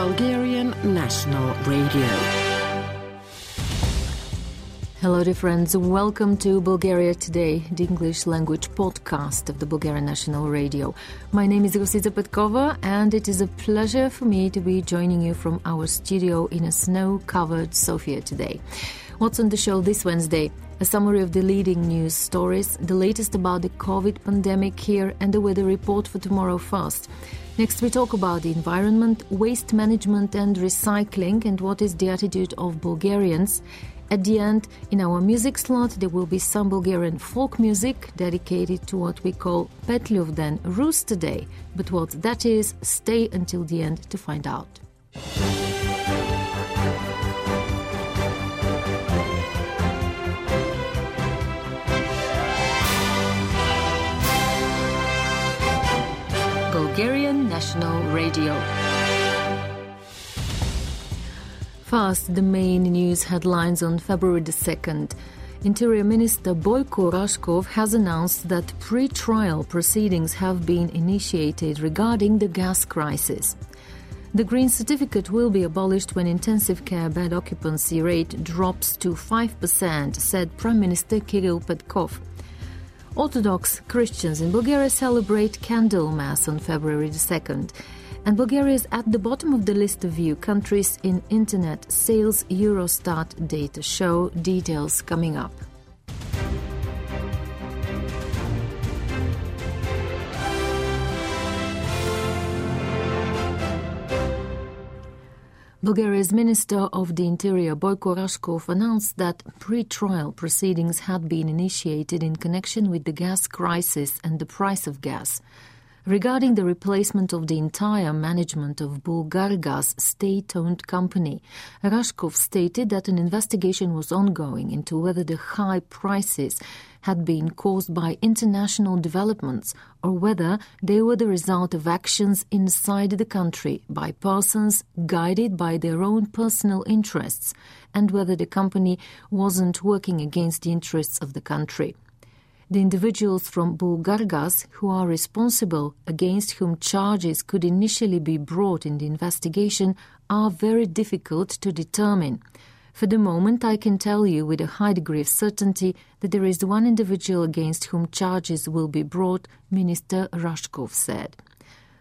Bulgarian National Radio. Hello, dear friends. Welcome to Bulgaria Today, the English language podcast of the Bulgarian National Radio. My name is Rosica Petkova, and it is a pleasure for me to be joining you from our studio in a snow covered Sofia today. What's on the show this Wednesday? A summary of the leading news stories, the latest about the COVID pandemic here, and the weather report for tomorrow first. Next, we talk about the environment, waste management, and recycling, and what is the attitude of Bulgarians. At the end, in our music slot, there will be some Bulgarian folk music dedicated to what we call Petlyovden Rooster Day. But what that is, stay until the end to find out. Bulgarian National Radio. First, the main news headlines on February the 2nd. Interior Minister Boyko Rashkov has announced that pre trial proceedings have been initiated regarding the gas crisis. The green certificate will be abolished when intensive care bed occupancy rate drops to 5%, said Prime Minister Kirill Petkov. Orthodox Christians in Bulgaria celebrate Candlemas on February the 2nd and Bulgaria is at the bottom of the list of EU countries in internet sales Eurostat data show details coming up. Bulgaria's Minister of the Interior Boyko Rashkov announced that pre-trial proceedings had been initiated in connection with the gas crisis and the price of gas. Regarding the replacement of the entire management of Bulgargas state-owned company, Rashkov stated that an investigation was ongoing into whether the high prices had been caused by international developments or whether they were the result of actions inside the country by persons guided by their own personal interests and whether the company wasn't working against the interests of the country the individuals from Bulgargas who are responsible, against whom charges could initially be brought in the investigation, are very difficult to determine. For the moment, I can tell you with a high degree of certainty that there is one individual against whom charges will be brought, Minister Rashkov said.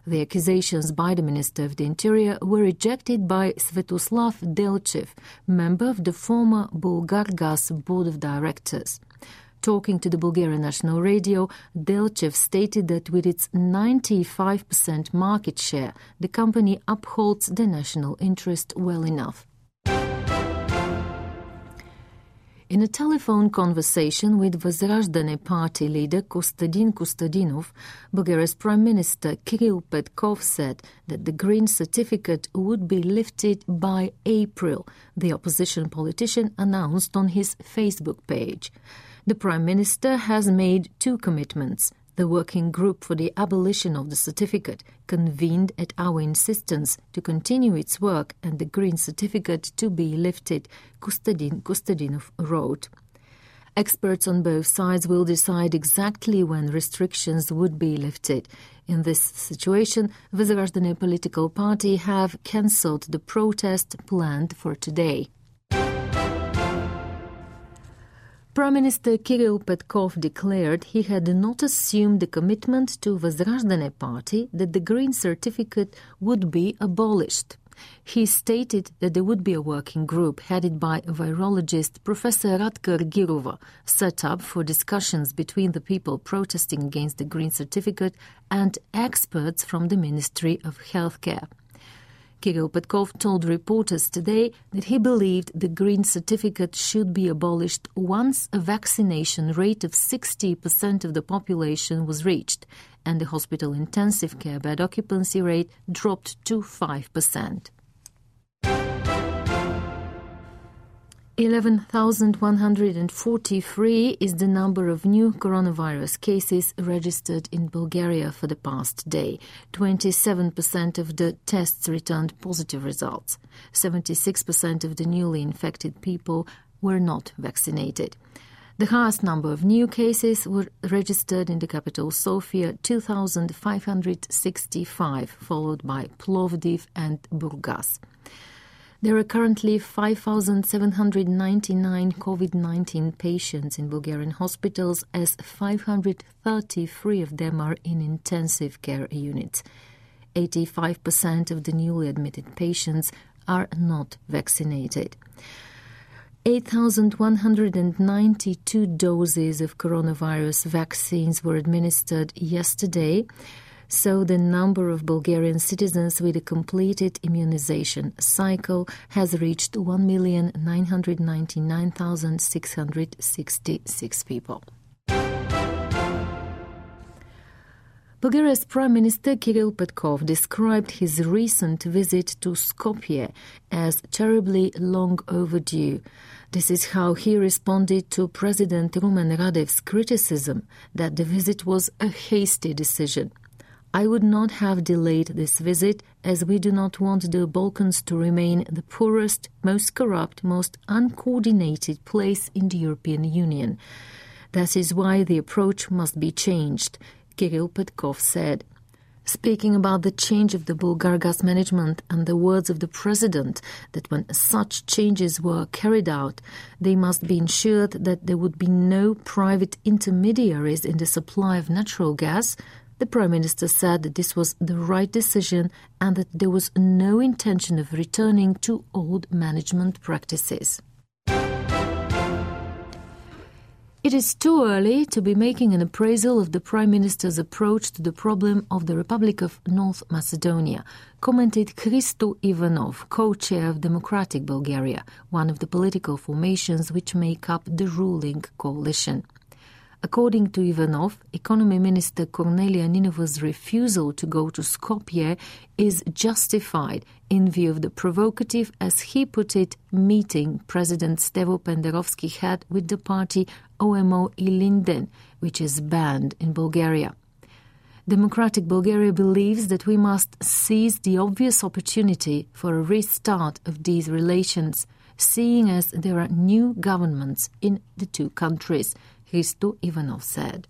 The accusations by the Minister of the Interior were rejected by Svetoslav Delchev, member of the former Bulgargas Board of Directors. Talking to the Bulgarian National Radio, Delchev stated that with its 95% market share, the company upholds the national interest well enough. In a telephone conversation with Vozrajdane party leader Kostadin Kostadinov, Bulgaria's Prime Minister Kirill Petkov said that the green certificate would be lifted by April, the opposition politician announced on his Facebook page. The Prime Minister has made two commitments. The Working Group for the Abolition of the Certificate convened at our insistence to continue its work and the Green Certificate to be lifted, Kostadin Kostadinov wrote. Experts on both sides will decide exactly when restrictions would be lifted. In this situation, Vozrajdane political party have cancelled the protest planned for today. Prime Minister Kirill Petkov declared he had not assumed the commitment to Vozrajdane party that the green certificate would be abolished. He stated that there would be a working group headed by virologist Professor Radka Argirova, set up for discussions between the people protesting against the green certificate and experts from the Ministry of Healthcare. Kirill Petkov told reporters today that he believed the green certificate should be abolished once a vaccination rate of 60% of the population was reached and the hospital intensive care bed occupancy rate dropped to 5%. 11,143 is the number of new coronavirus cases registered in Bulgaria for the past day. 27% of the tests returned positive results. 76% of the newly infected people were not vaccinated. The highest number of new cases were registered in the capital Sofia, 2,565, followed by Plovdiv and Burgas. There are currently 5,799 COVID 19 patients in Bulgarian hospitals, as 533 of them are in intensive care units. 85% of the newly admitted patients are not vaccinated. 8,192 doses of coronavirus vaccines were administered yesterday so the number of Bulgarian citizens with a completed immunization cycle has reached 1,999,666 people. Bulgaria's Prime Minister Kirill Petkov described his recent visit to Skopje as terribly long overdue. This is how he responded to President Rumen Radev's criticism that the visit was a hasty decision. I would not have delayed this visit as we do not want the Balkans to remain the poorest, most corrupt, most uncoordinated place in the European Union. That is why the approach must be changed, Kirill Petkov said. Speaking about the change of the Bulgargas management and the words of the president that when such changes were carried out, they must be ensured that there would be no private intermediaries in the supply of natural gas, the Prime Minister said that this was the right decision and that there was no intention of returning to old management practices. It is too early to be making an appraisal of the Prime Minister's approach to the problem of the Republic of North Macedonia, commented Hristo Ivanov, co chair of Democratic Bulgaria, one of the political formations which make up the ruling coalition. According to Ivanov, Economy Minister Cornelia Ninova's refusal to go to Skopje is justified in view of the provocative, as he put it, meeting President Stevo Pendarovski had with the party OMO Ilinden, which is banned in Bulgaria. Democratic Bulgaria believes that we must seize the obvious opportunity for a restart of these relations, seeing as there are new governments in the two countries Hristo Ivanov said.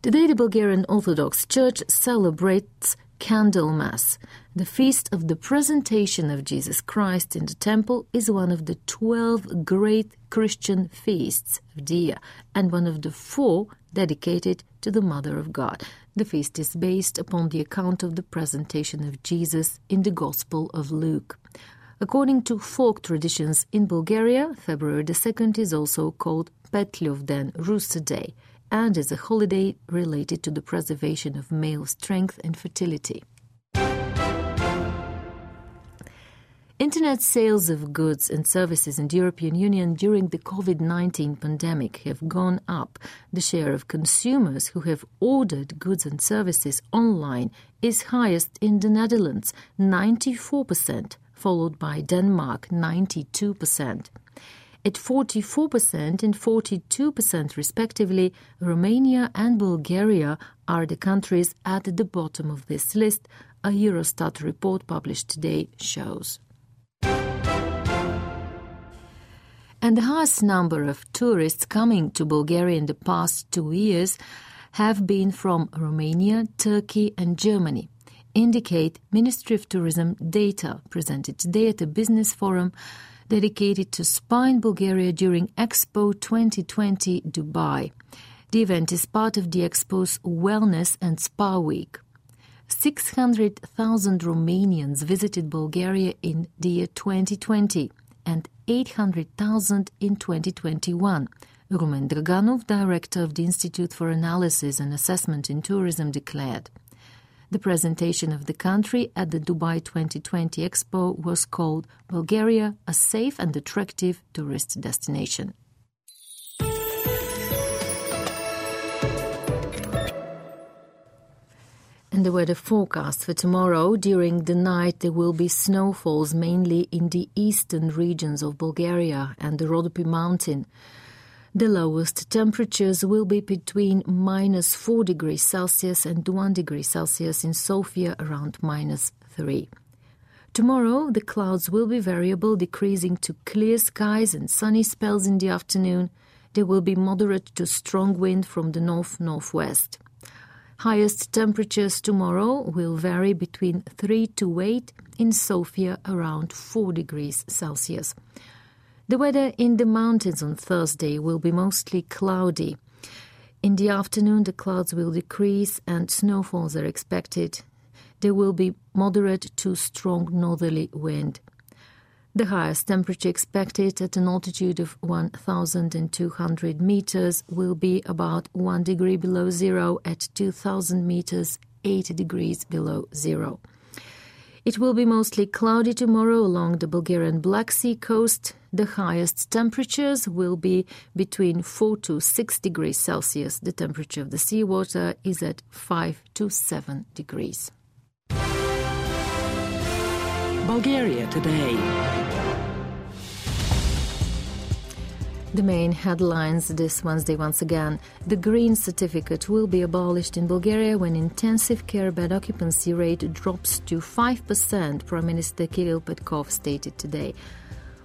Today, the Bulgarian Orthodox Church celebrates Candlemas. The feast of the presentation of Jesus Christ in the temple is one of the 12 great Christian feasts of the year and one of the four dedicated to the Mother of God. The feast is based upon the account of the presentation of Jesus in the Gospel of Luke. According to folk traditions in Bulgaria, February the 2nd is also called Petlyovden, Rooster Day, and is a holiday related to the preservation of male strength and fertility. Internet sales of goods and services in the European Union during the COVID 19 pandemic have gone up. The share of consumers who have ordered goods and services online is highest in the Netherlands, 94%, followed by Denmark 92%. At 44% and 42% respectively, Romania and Bulgaria are the countries at the bottom of this list, a Eurostat report published today shows. And the highest number of tourists coming to Bulgaria in the past two years have been from Romania, Turkey, and Germany indicate Ministry of Tourism data presented today at a business forum dedicated to spa in Bulgaria during Expo 2020 Dubai. The event is part of the Expo's Wellness and Spa Week. 600,000 Romanians visited Bulgaria in the year 2020 and 800,000 in 2021. Rumen Draganov, director of the Institute for Analysis and Assessment in Tourism, declared. The presentation of the country at the Dubai 2020 Expo was called Bulgaria, a safe and attractive tourist destination. And the weather forecast for tomorrow during the night there will be snowfalls mainly in the eastern regions of Bulgaria and the Rhodope mountain. The lowest temperatures will be between minus 4 degrees Celsius and 1 degree Celsius in Sofia around minus 3. Tomorrow, the clouds will be variable, decreasing to clear skies and sunny spells in the afternoon. There will be moderate to strong wind from the north northwest. Highest temperatures tomorrow will vary between 3 to 8, in Sofia around 4 degrees Celsius. The weather in the mountains on Thursday will be mostly cloudy. In the afternoon, the clouds will decrease and snowfalls are expected. There will be moderate to strong northerly wind. The highest temperature expected at an altitude of 1,200 meters will be about 1 degree below zero at 2,000 meters, 8 degrees below zero. It will be mostly cloudy tomorrow along the Bulgarian Black Sea coast. The highest temperatures will be between 4 to 6 degrees Celsius. The temperature of the seawater is at 5 to 7 degrees. Bulgaria today. The main headlines this Wednesday once again. The green certificate will be abolished in Bulgaria when intensive care bed occupancy rate drops to 5%, Prime Minister Kirill Petkov stated today.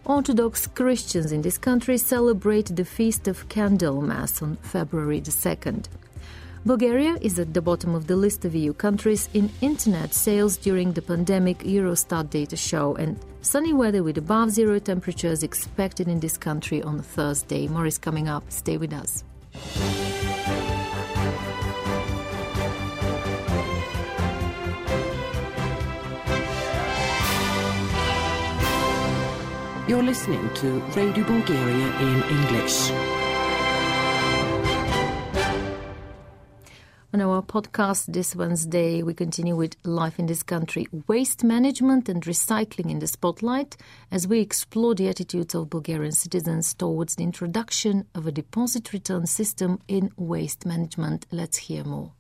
Orthodox Christians in this country celebrate the Feast of Candlemas on February the 2nd. Bulgaria is at the bottom of the list of EU countries in internet sales during the pandemic Eurostat data show, and sunny weather with above zero temperatures expected in this country on Thursday. More is coming up. Stay with us. You're listening to Radio Bulgaria in English. On our podcast this Wednesday, we continue with Life in this Country waste management and recycling in the spotlight as we explore the attitudes of Bulgarian citizens towards the introduction of a deposit return system in waste management. Let's hear more.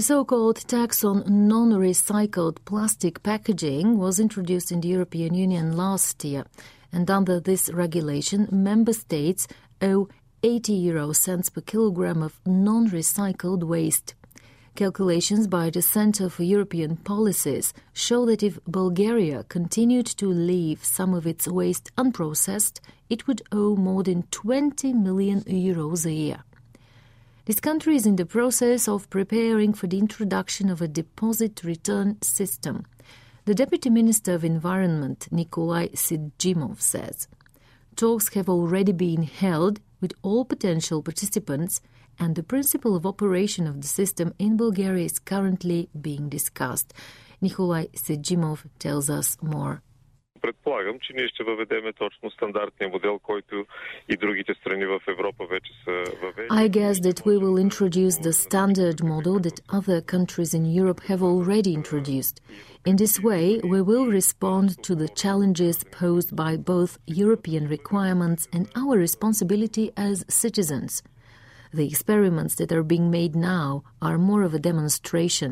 The so called tax on non recycled plastic packaging was introduced in the European Union last year, and under this regulation, member states owe 80 euro cents per kilogram of non recycled waste. Calculations by the Center for European Policies show that if Bulgaria continued to leave some of its waste unprocessed, it would owe more than 20 million euros a year. This country is in the process of preparing for the introduction of a deposit return system. The Deputy Minister of Environment, Nikolai Sydzhimov, says talks have already been held with all potential participants, and the principle of operation of the system in Bulgaria is currently being discussed. Nikolai Sydzhimov tells us more Предполагам, че ние ще въведеме точно стандартния модел, който и другите страни в Европа вече са въвели. I guess that we will introduce the standard model that other countries in Europe have already introduced. In this way, we will respond to the challenges posed by both European requirements and our responsibility as citizens. The experiments that are being made now are more of a demonstration.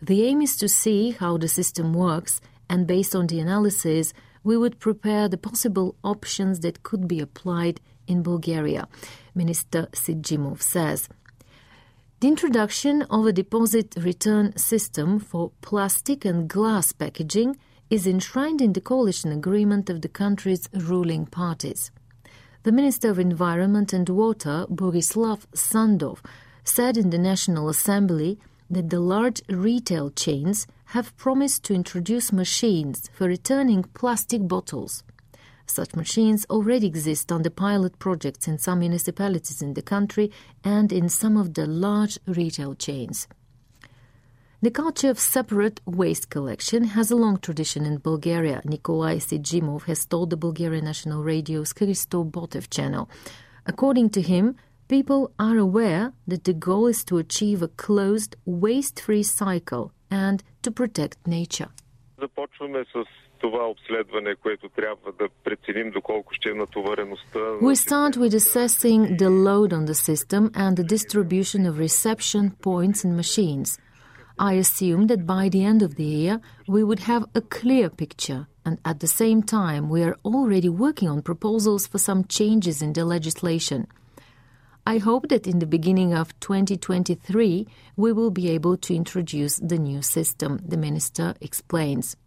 The aim is to see how the system works and based on the analysis, we would prepare the possible options that could be applied in Bulgaria, Minister Sydzhimov says. The introduction of a deposit return system for plastic and glass packaging is enshrined in the coalition agreement of the country's ruling parties. The Minister of Environment and Water, Borislav Sandov, said in the National Assembly that the large retail chains have promised to introduce machines for returning plastic bottles. Such machines already exist on the pilot projects in some municipalities in the country and in some of the large retail chains. The culture of separate waste collection has a long tradition in Bulgaria, Nikolai Sydzhimov has told the Bulgarian National Radio's Hristo Botev channel. According to him, people are aware that the goal is to achieve a closed, waste free cycle and to protect nature. We start with assessing the load on the system and the distribution of reception points and machines. I assume that by the end of the year we would have a clear picture, and at the same time, we are already working on proposals for some changes in the legislation. I hope that in the beginning of 2023 we will be able to introduce the new system, the minister explains.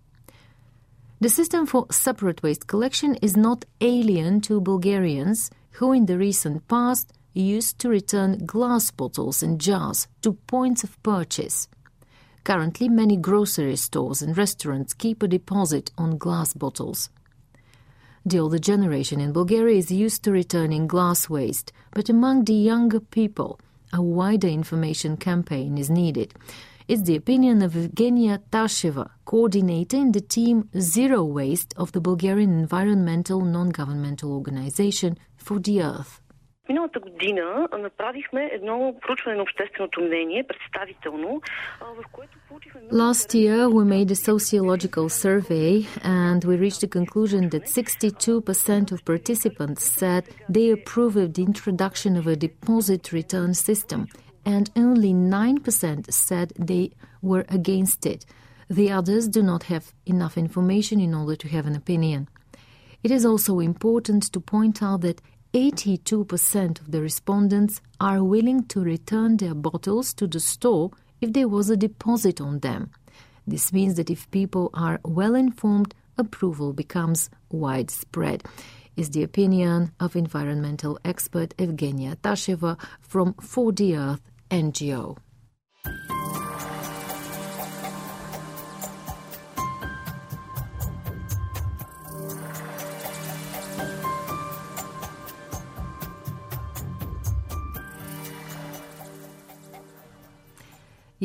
The system for separate waste collection is not alien to Bulgarians who in the recent past used to return glass bottles and jars to points of purchase. Currently, many grocery stores and restaurants keep a deposit on glass bottles. The older generation in Bulgaria is used to returning glass waste, but among the younger people, a wider information campaign is needed. It's the opinion of Evgenia Tasheva, coordinator in the team Zero Waste of the Bulgarian environmental non-governmental organization For the Earth. Миналата година направихме едно проучване на общественото мнение, представително, в което получихме... Last year we made a sociological survey and we reached the conclusion that 62% of participants said they approve of the introduction of a deposit return system and only 9% said they were against it. The others do not have enough information in order to have an opinion. It is also important to point out that 82% of the respondents are willing to return their bottles to the store if there was a deposit on them. This means that if people are well informed, approval becomes widespread, is the opinion of environmental expert Evgenia Tasheva from For the Earth NGO.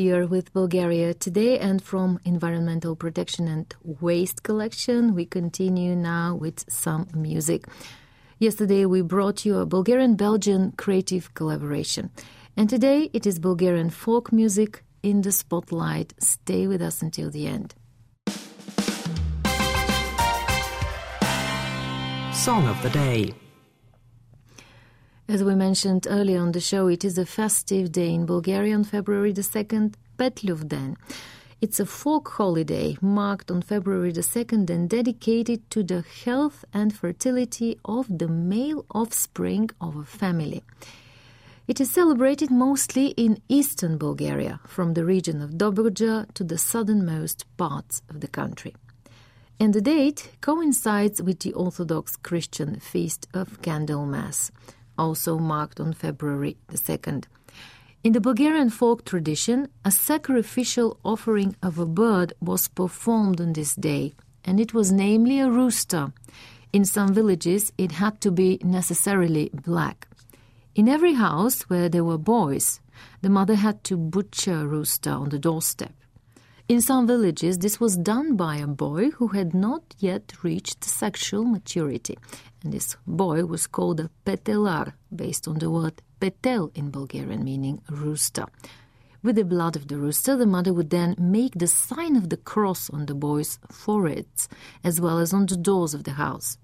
You're with Bulgaria today, and from Environmental Protection and Waste Collection, we continue now with some music. Yesterday, we brought you a Bulgarian Belgian creative collaboration, and today it is Bulgarian folk music in the spotlight. Stay with us until the end. Song of the Day. As we mentioned earlier on the show, it is a festive day in Bulgaria on February the 2nd, Petlyovden. It's a folk holiday marked on February the 2nd and dedicated to the health and fertility of the male offspring of a family. It is celebrated mostly in eastern Bulgaria, from the region of Dobruja to the southernmost parts of the country. And the date coincides with the Orthodox Christian feast of Candlemas also marked on February the 2nd. In the Bulgarian folk tradition, a sacrificial offering of a bird was performed on this day, and it was namely a rooster. In some villages, it had to be necessarily black. In every house where there were boys, the mother had to butcher a rooster on the doorstep. In some villages, this was done by a boy who had not yet reached sexual maturity, and this boy was called a petelar, based on the word petel in Bulgarian, meaning rooster. With the blood of the rooster, the mother would then make the sign of the cross on the boy's foreheads, as well as on the doors of the house.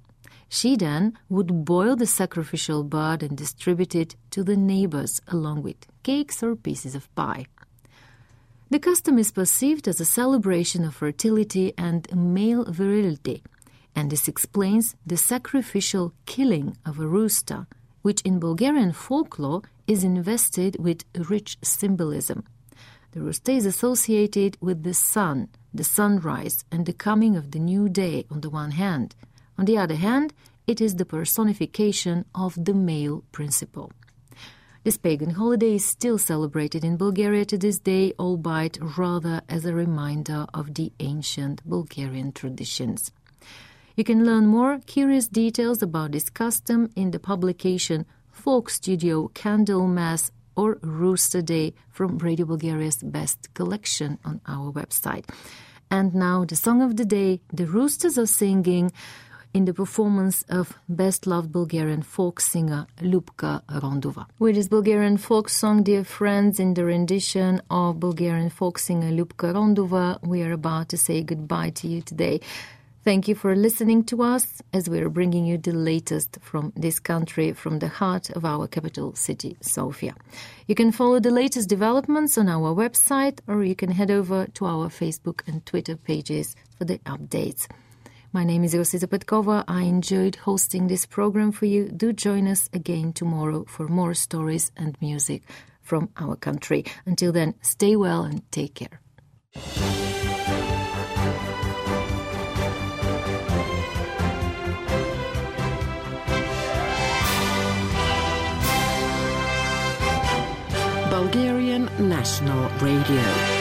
She then would boil the sacrificial bird and distribute it to the neighbors along with cakes or pieces of pie. The custom is perceived as a celebration of fertility and male virility, and this explains the sacrificial killing of a rooster, which in Bulgarian folklore is invested with rich symbolism. The rooster is associated with the sun, the sunrise, and the coming of the new day on the one hand. On the other hand, it is the personification of the male principle. This pagan holiday is still celebrated in Bulgaria to this day, albeit rather as a reminder of the ancient Bulgarian traditions. You can learn more curious details about this custom in the publication Folk Studio Candle Mass or Rooster Day from Radio Bulgaria's best collection on our website. And now, the song of the day the roosters are singing in the performance of best loved Bulgarian folk singer Lubka Rondova. With his Bulgarian folk song, dear friends, in the rendition of Bulgarian folk singer Lubka Rondova, we are about to say goodbye to you today. Thank you for listening to us as we are bringing you the latest from this country, from the heart of our capital city, Sofia. You can follow the latest developments on our website or you can head over to our Facebook and Twitter pages for the updates. My name is Rosita Petkova. I enjoyed hosting this program for you. Do join us again tomorrow for more stories and music from our country. Until then, stay well and take care. Bulgarian National Radio.